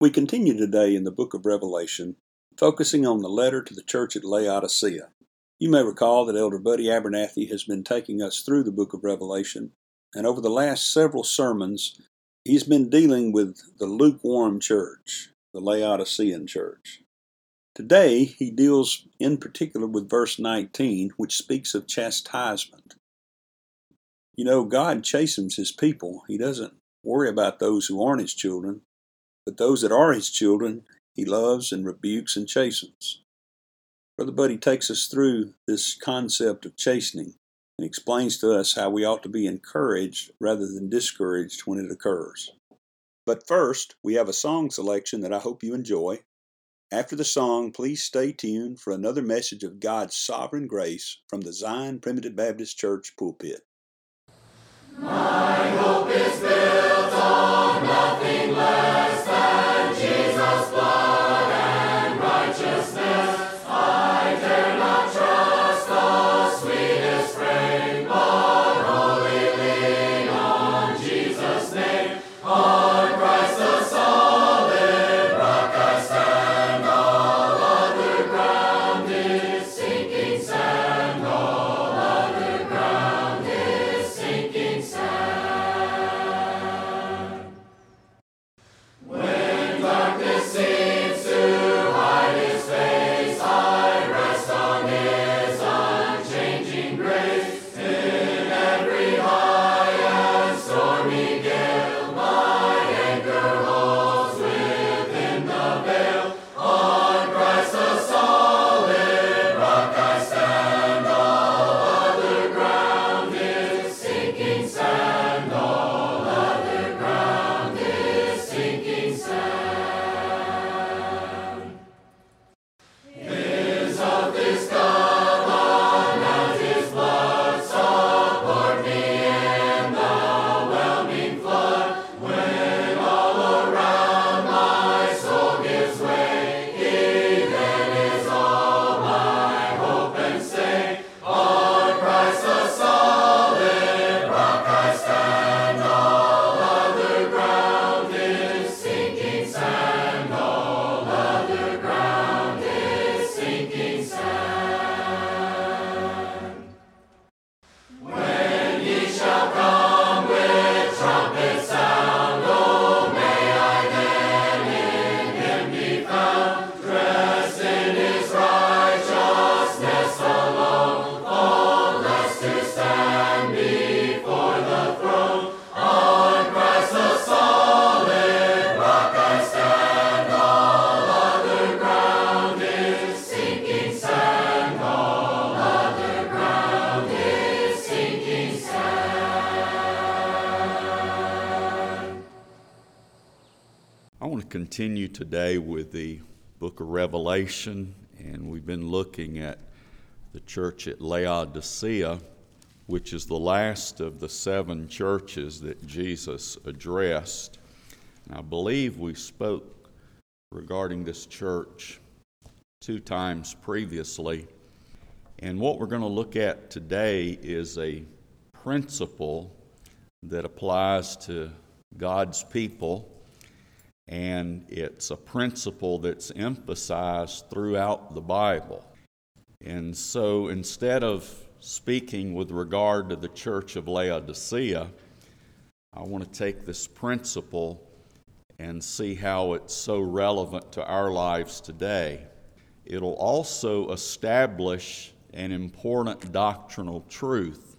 We continue today in the book of Revelation, focusing on the letter to the church at Laodicea. You may recall that Elder Buddy Abernathy has been taking us through the book of Revelation, and over the last several sermons, he's been dealing with the lukewarm church, the Laodicean church. Today, he deals in particular with verse 19, which speaks of chastisement. You know, God chastens his people. He doesn't worry about those who aren't his children, but those that are his children, he loves and rebukes and chastens. Brother Buddy takes us through this concept of chastening and explains to us how we ought to be encouraged rather than discouraged when it occurs. But first, we have a song selection that I hope you enjoy. After the song, please stay tuned for another message of God's sovereign grace from the Zion Primitive Baptist Church pulpit. Continue today with the book of Revelation, and we've been looking at the church at Laodicea, which is the last of the seven churches that Jesus addressed. And I believe we spoke regarding this church two times previously. And what we're going to look at today is a principle that applies to God's people and it's a principle that's emphasized throughout the Bible. And so instead of speaking with regard to the church of Laodicea, I want to take this principle and see how it's so relevant to our lives today. It'll also establish an important doctrinal truth,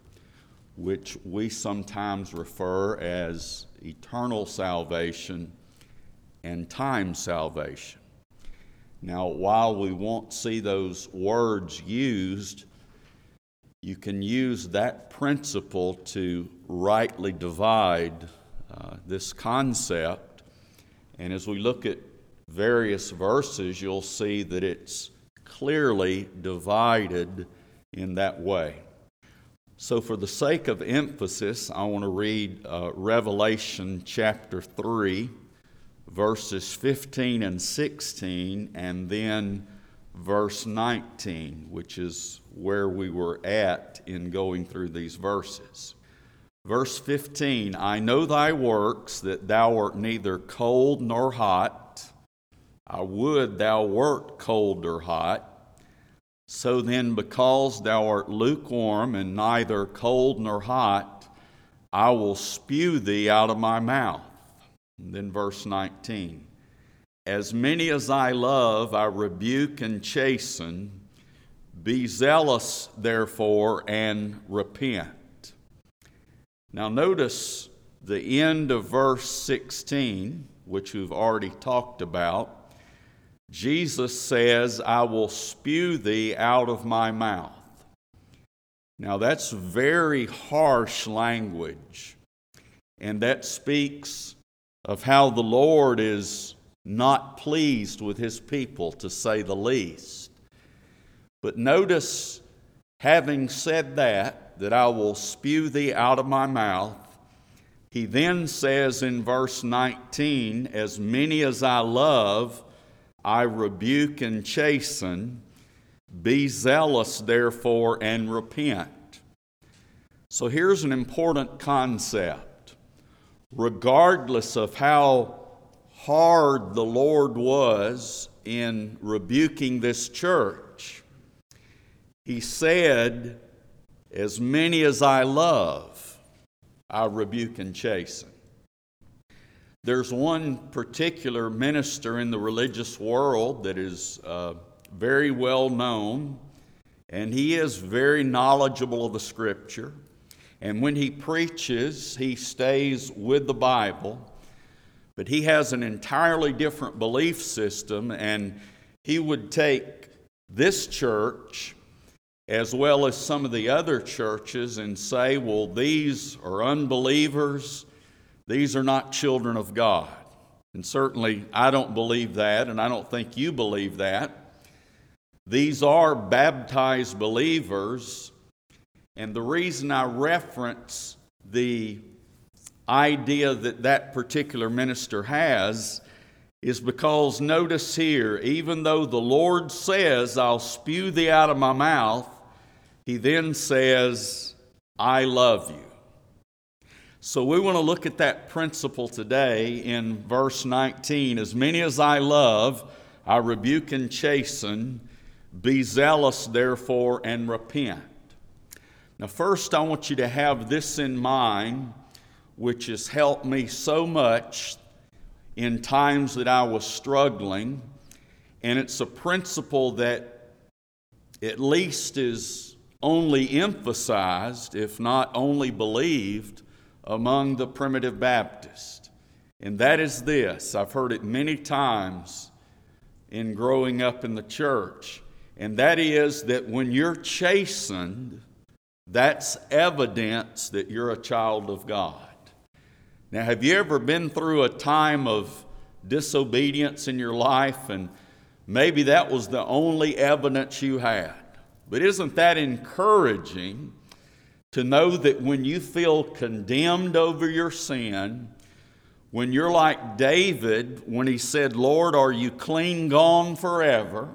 which we sometimes refer as eternal salvation and time salvation. Now, while we won't see those words used, you can use that principle to rightly divide uh, this concept. And as we look at various verses, you'll see that it's clearly divided in that way. So, for the sake of emphasis, I want to read uh, Revelation chapter 3, verses 15 and 16, and then verse 19, which is where we were at in going through these verses. Verse 15 I know thy works, that thou art neither cold nor hot. I would thou wert cold or hot. So then, because thou art lukewarm and neither cold nor hot, I will spew thee out of my mouth. And then, verse 19 As many as I love, I rebuke and chasten. Be zealous, therefore, and repent. Now, notice the end of verse 16, which we've already talked about. Jesus says, I will spew thee out of my mouth. Now, that's very harsh language, and that speaks of how the Lord is not pleased with his people, to say the least. But notice, having said that, that I will spew thee out of my mouth, he then says in verse 19, As many as I love, I rebuke and chasten. Be zealous, therefore, and repent. So here's an important concept. Regardless of how hard the Lord was in rebuking this church, He said, As many as I love, I rebuke and chasten. There's one particular minister in the religious world that is uh, very well known, and he is very knowledgeable of the Scripture. And when he preaches, he stays with the Bible, but he has an entirely different belief system, and he would take this church as well as some of the other churches and say, well, these are unbelievers these are not children of God. And certainly, I don't believe that, and I don't think you believe that. These are baptized believers, and the reason I reference the idea that that particular minister has is because notice here, even though the Lord says, I'll spew thee out of my mouth, he then says, I love you. So we want to look at that principle today in verse 19. As many as I love, I rebuke and chasten. Be zealous, therefore, and repent. Now, first, I want you to have this in mind, which has helped me so much in times that I was struggling. And it's a principle that at least is only emphasized, if not only believed, among the primitive Baptists. And that is this I've heard it many times in growing up in the church. And that is that when you're chastened, that's evidence that you're a child of God. Now, have you ever been through a time of disobedience in your life and maybe that was the only evidence you had? But isn't that encouraging to know that when you feel condemned over your sin, when you're like David when he said, Lord, are you clean gone forever?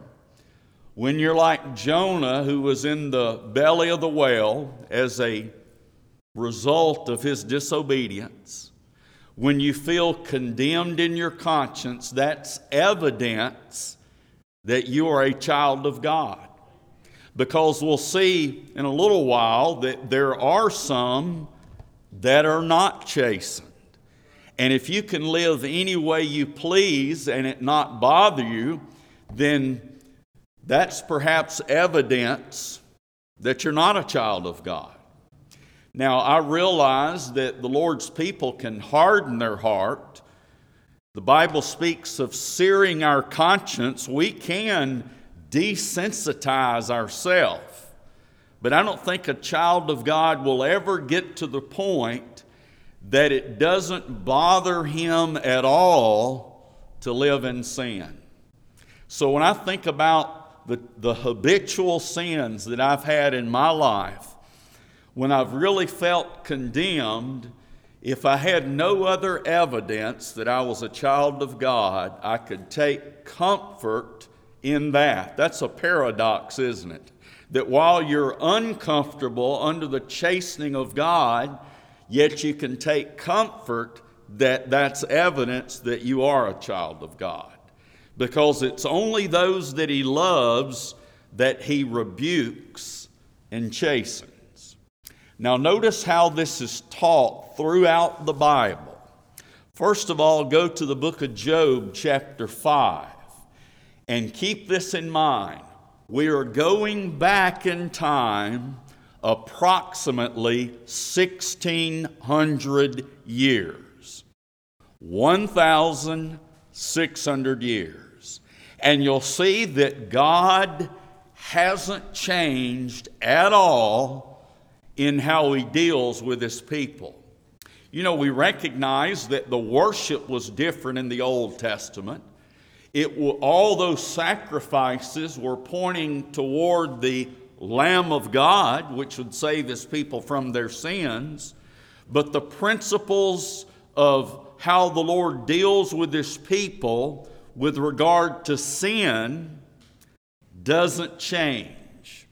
When you're like Jonah who was in the belly of the whale as a result of his disobedience, when you feel condemned in your conscience, that's evidence that you are a child of God because we'll see in a little while that there are some that are not chastened. And if you can live any way you please and it not bother you, then that's perhaps evidence that you're not a child of God. Now, I realize that the Lord's people can harden their heart. The Bible speaks of searing our conscience. We can desensitize ourselves. But I don't think a child of God will ever get to the point that it doesn't bother him at all to live in sin. So when I think about the, the habitual sins that I've had in my life, when I've really felt condemned, if I had no other evidence that I was a child of God, I could take comfort in that. That's a paradox, isn't it? That while you're uncomfortable under the chastening of God, yet you can take comfort that that's evidence that you are a child of God. Because it's only those that He loves that He rebukes and chastens. Now, notice how this is taught throughout the Bible. First of all, go to the book of Job, chapter 5, and keep this in mind. We are going back in time approximately 1600 years. 1,600 years. And you'll see that God hasn't changed at all in how He deals with His people. You know, we recognize that the worship was different in the Old Testament. It, all those sacrifices were pointing toward the Lamb of God, which would save his people from their sins. But the principles of how the Lord deals with his people with regard to sin doesn't change.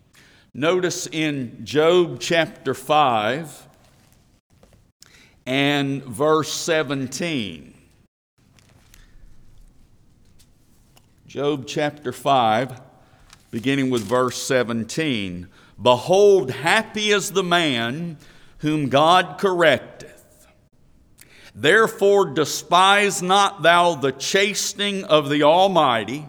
Notice in Job chapter 5 and verse 17. Job chapter 5, beginning with verse 17. Behold, happy is the man whom God correcteth. Therefore, despise not thou the chastening of the Almighty,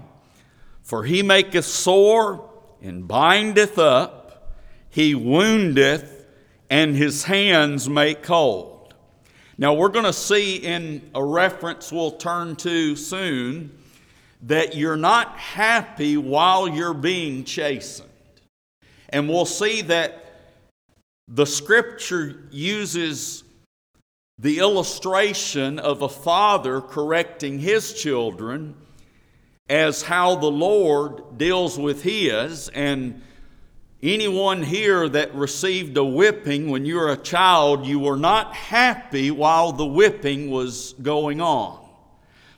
for he maketh sore and bindeth up, he woundeth, and his hands make cold. Now, we're going to see in a reference we'll turn to soon that you're not happy while you're being chastened. And we'll see that the scripture uses the illustration of a father correcting his children as how the Lord deals with his. And anyone here that received a whipping when you were a child, you were not happy while the whipping was going on.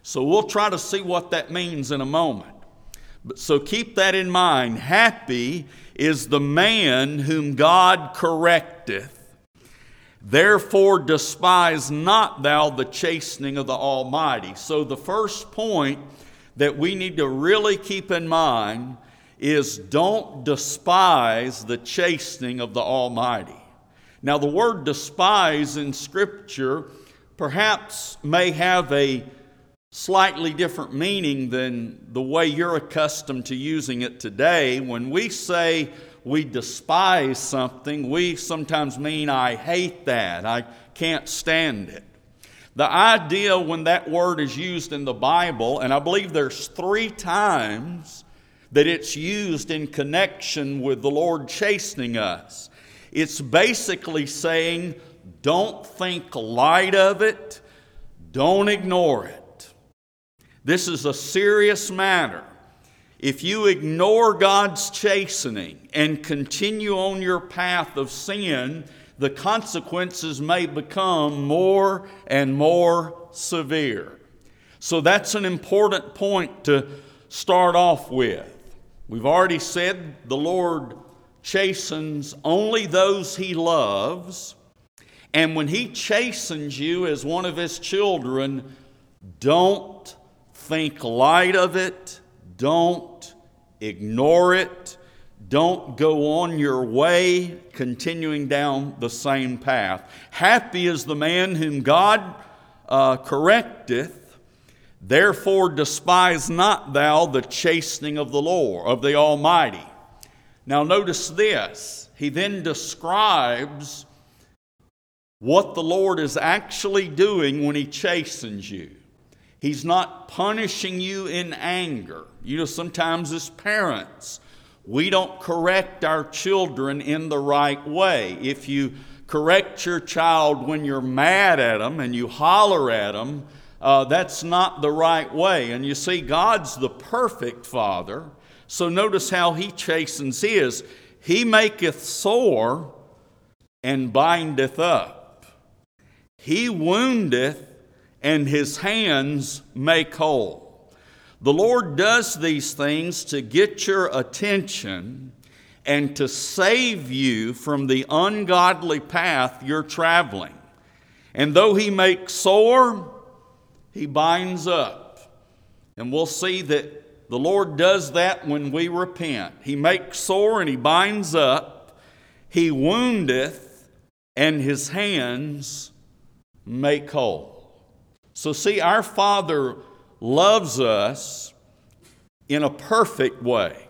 So we'll try to see what that means in a moment. But, so keep that in mind. Happy is the man whom God correcteth. Therefore, despise not thou the chastening of the Almighty. So, the first point that we need to really keep in mind is don't despise the chastening of the Almighty. Now, the word despise in Scripture perhaps may have a slightly different meaning than the way you're accustomed to using it today. When we say we despise something, we sometimes mean I hate that, I can't stand it. The idea when that word is used in the Bible, and I believe there's three times that it's used in connection with the Lord chastening us. It's basically saying, don't think light of it, don't ignore it. This is a serious matter. If you ignore God's chastening and continue on your path of sin, the consequences may become more and more severe. So that's an important point to start off with. We've already said the Lord chastens only those he loves. And when he chastens you as one of his children, don't think light of it. Don't ignore it. Don't go on your way, continuing down the same path. Happy is the man whom God uh, correcteth. Therefore, despise not thou the chastening of the Lord, of the Almighty. Now, notice this. He then describes what the Lord is actually doing when He chastens you. He's not punishing you in anger. You know, sometimes as parents, we don't correct our children in the right way. If you correct your child when you're mad at them and you holler at them, uh, that's not the right way. And you see, God's the perfect Father. So notice how He chastens His. He maketh sore and bindeth up. He woundeth and His hands make whole. The Lord does these things to get your attention and to save you from the ungodly path you're traveling. And though He makes sore, He binds up. And we'll see that the Lord does that when we repent. He makes sore and He binds up, He woundeth, and His hands make whole. So, see, our Father loves us in a perfect way.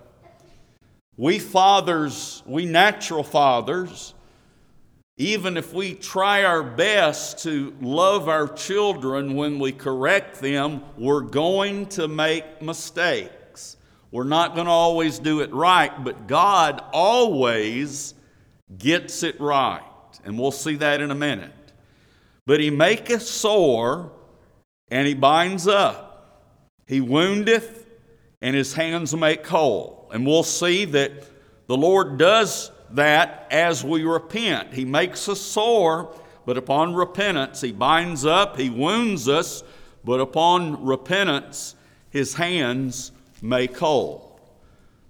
We fathers, we natural fathers, even if we try our best to love our children when we correct them, we're going to make mistakes. We're not going to always do it right, but God always gets it right. And we'll see that in a minute. But He maketh sore and He binds up. He woundeth, and his hands make whole. And we'll see that the Lord does that as we repent. He makes us sore, but upon repentance, he binds up, he wounds us, but upon repentance, his hands make whole.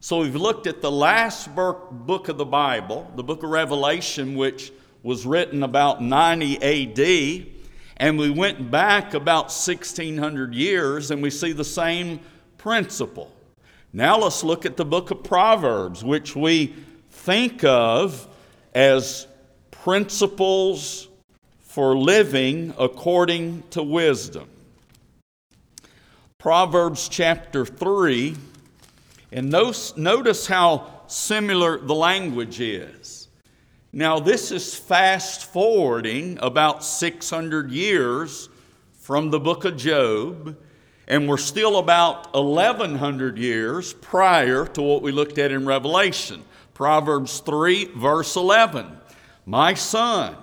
So we've looked at the last book of the Bible, the book of Revelation, which was written about 90 AD. And we went back about 1600 years and we see the same principle. Now let's look at the book of Proverbs, which we think of as principles for living according to wisdom. Proverbs chapter 3, and notice how similar the language is. Now, this is fast forwarding about 600 years from the book of Job, and we're still about 1100 years prior to what we looked at in Revelation. Proverbs 3, verse 11 My son,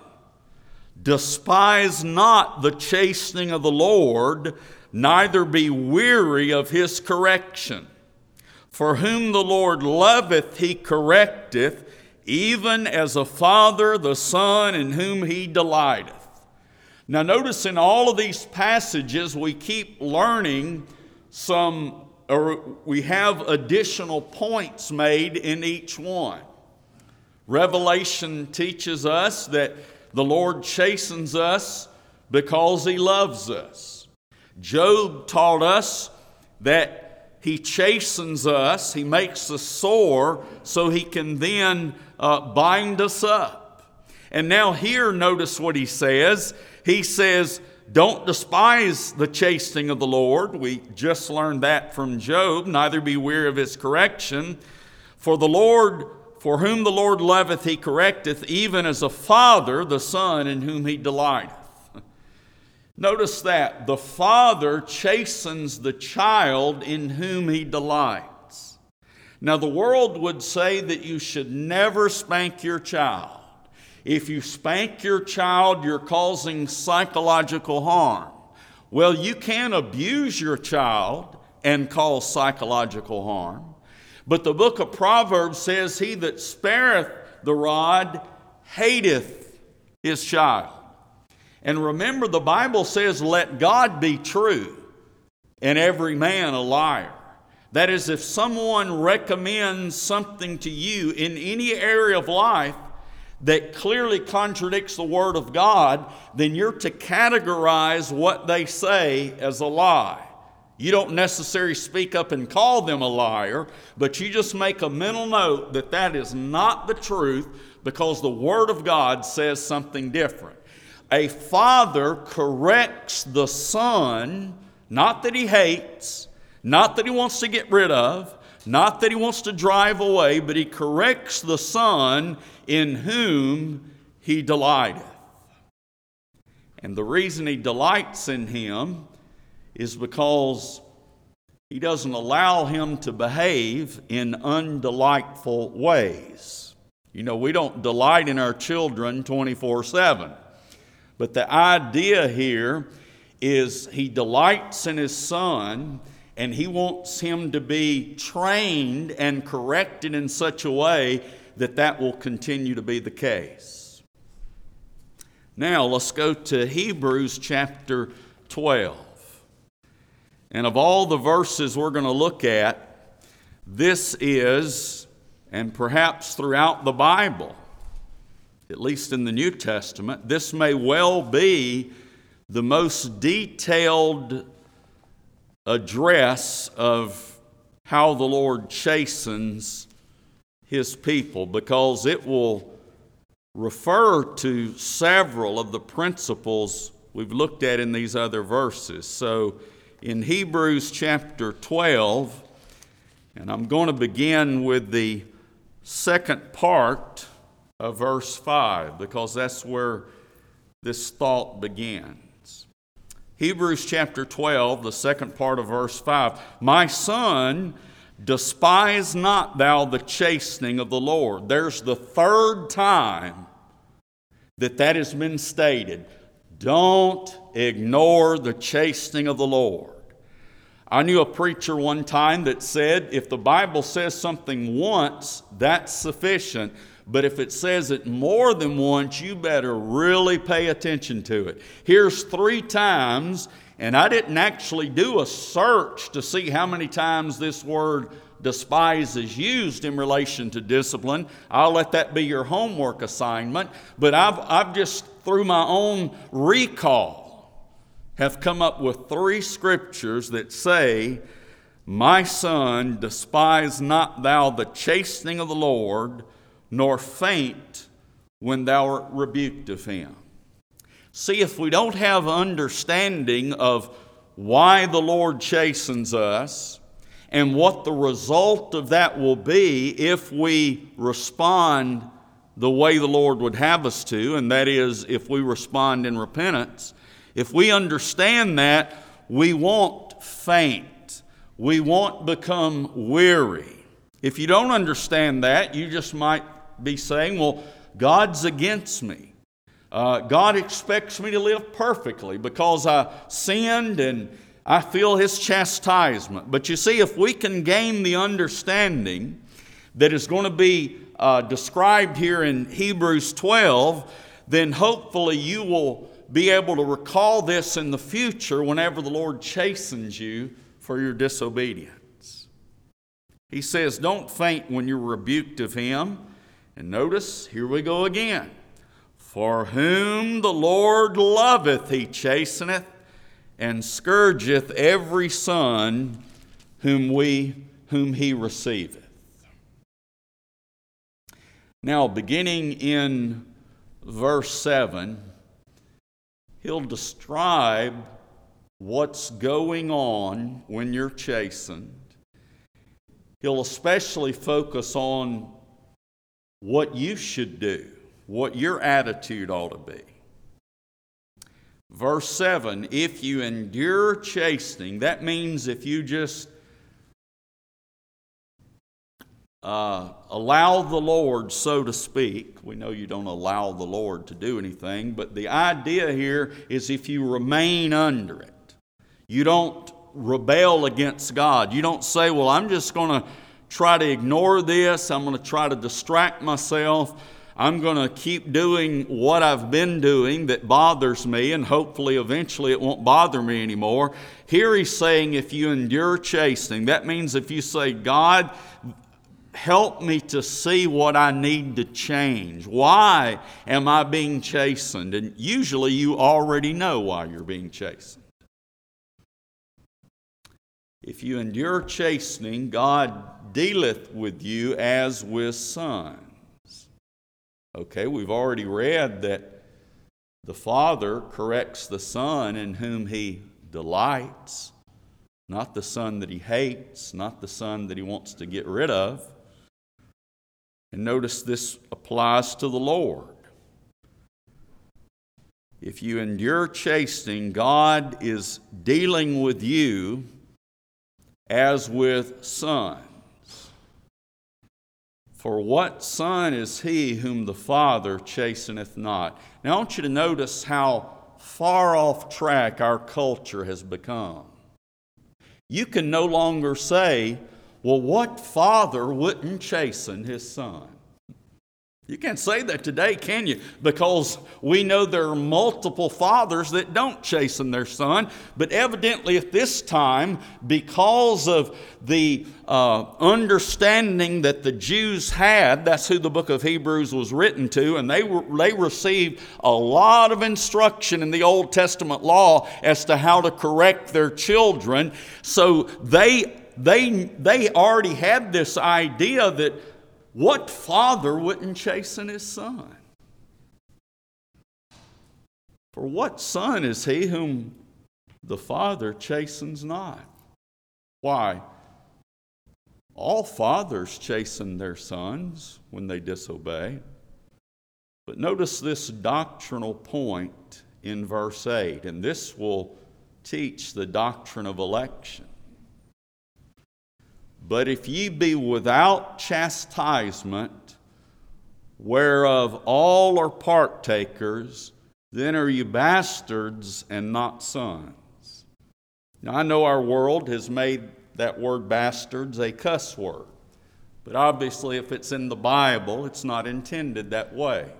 despise not the chastening of the Lord, neither be weary of his correction. For whom the Lord loveth, he correcteth even as a father the son in whom he delighteth. Now, notice in all of these passages, we keep learning some, or we have additional points made in each one. Revelation teaches us that the Lord chastens us because he loves us. Job taught us that he chastens us, He makes us sore so He can then uh, bind us up. And now, here, notice what He says. He says, Don't despise the chastening of the Lord. We just learned that from Job. Neither be weary of His correction. For the Lord, for whom the Lord loveth, He correcteth, even as a father the son in whom He delighteth. Notice that the father chastens the child in whom he delights. Now, the world would say that you should never spank your child. If you spank your child, you're causing psychological harm. Well, you can abuse your child and cause psychological harm. But the book of Proverbs says, He that spareth the rod hateth his child. And remember, the Bible says, let God be true and every man a liar. That is, if someone recommends something to you in any area of life that clearly contradicts the Word of God, then you're to categorize what they say as a lie. You don't necessarily speak up and call them a liar, but you just make a mental note that that is not the truth because the Word of God says something different a father corrects the son, not that he hates, not that he wants to get rid of, Not that he wants to drive away, but he corrects the Son in whom he delighteth. And the reason he delights in him is because he doesn't allow him to behave in undelightful ways. You know, we don't delight in our children 24 7. But the idea here is he delights in his son and he wants him to be trained and corrected in such a way that that will continue to be the case. Now, let's go to Hebrews chapter 12. And of all the verses we're going to look at, this is, and perhaps throughout the Bible, at least in the New Testament, this may well be the most detailed address of how the Lord chastens his people because it will refer to several of the principles we've looked at in these other verses. So, in Hebrews chapter 12, and I'm going to begin with the second part of verse 5 because that's where this thought begins. Hebrews chapter 12, the second part of verse 5 My son, despise not thou the chastening of the Lord. There's the third time that that has been stated. Don't ignore the chastening of the Lord. I knew a preacher one time that said if the Bible says something once, that's sufficient. But if it says it more than once, you better really pay attention to it. Here's three times, and I didn't actually do a search to see how many times this word despise is used in relation to discipline. I'll let that be your homework assignment. But I've, I've just, through my own recall, have come up with three scriptures that say, My son, despise not thou the chastening of the Lord nor faint when thou art rebuked of him. See, if we don't have understanding of why the Lord chastens us and what the result of that will be if we respond the way the Lord would have us to, and that is if we respond in repentance, if we understand that, we won't faint. We won't become weary. If you don't understand that, you just might be saying, well, God's against me. Uh, God expects me to live perfectly because I sinned and I feel His chastisement. But you see, if we can gain the understanding that is going to be uh, described here in Hebrews 12, then hopefully you will be able to recall this in the future whenever the Lord chastens you for your disobedience. He says, Don't faint when you're rebuked of Him. And notice, here we go again. For whom the Lord loveth, he chasteneth, and scourgeth every son whom we whom he receiveth. Now, beginning in verse 7, he'll describe what's going on when you're chastened. He'll especially focus on what you should do, what your attitude ought to be. Verse 7 if you endure chastening, that means if you just uh, allow the Lord, so to speak, we know you don't allow the Lord to do anything, but the idea here is if you remain under it, you don't rebel against God. You don't say, Well, I'm just going to try to ignore this. I'm going to try to distract myself. I'm going to keep doing what I've been doing that bothers me, and hopefully eventually it won't bother me anymore. Here he's saying, if you endure chastening, that means if you say, God, help me to see what I need to change. Why am I being chastened? And usually you already know why you're being chastened. If you endure chastening, God dealeth with you as with sons. Okay, we've already read that the Father corrects the Son in whom he delights. not the son that he hates, not the son that he wants to get rid of. And notice this applies to the Lord. If you endure chastening, God is dealing with you as with sons. For what son is he whom the Father chasteneth not? Now, I want you to notice how far off track our culture has become. You can no longer say, well, what father wouldn't chasten his son? You can't say that today, can you? Because we know there are multiple fathers that don't chasten their son. But evidently, at this time, because of the uh, understanding that the Jews had, that's who the book of Hebrews was written to, and they, were, they received a lot of instruction in the Old Testament law as to how to correct their children. So they, they, they already had this idea that what father wouldn't chasten his son? For what son is he whom the father chastens not? Why? All fathers chasten their sons when they disobey. But notice this doctrinal point in verse 8, and this will teach the doctrine of election. But if ye be without chastisement, whereof all are partakers, then are you bastards and not sons. Now, I know our world has made that word bastards a cuss word, but obviously, if it's in the Bible, it's not intended that way.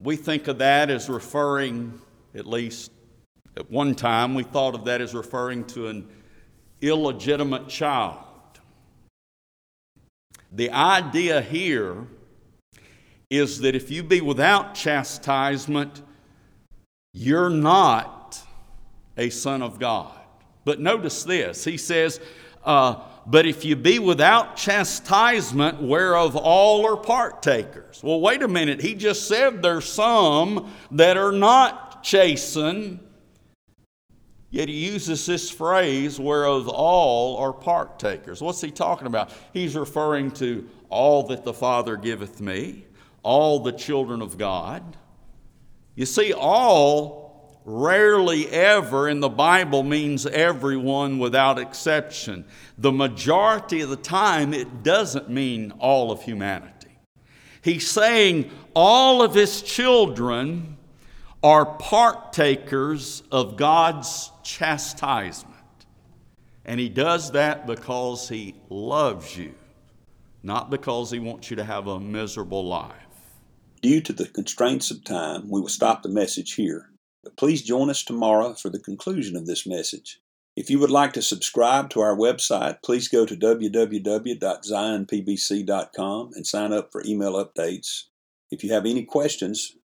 We think of that as referring, at least at one time, we thought of that as referring to an illegitimate child. The idea here is that if you be without chastisement, you're not a son of God. But notice this He says, uh, But if you be without chastisement, whereof all are partakers. Well, wait a minute. He just said there's some that are not chastened Yet he uses this phrase, whereof all are partakers. What's he talking about? He's referring to all that the Father giveth me, all the children of God. You see, all rarely ever in the Bible means everyone without exception. The majority of the time, it doesn't mean all of humanity. He's saying all of his children are partakers of God's chastisement. And He does that because He loves you, not because He wants you to have a miserable life. Due to the constraints of time, we will stop the message here. But please join us tomorrow for the conclusion of this message. If you would like to subscribe to our website, please go to www.zionpbc.com and sign up for email updates. If you have any questions,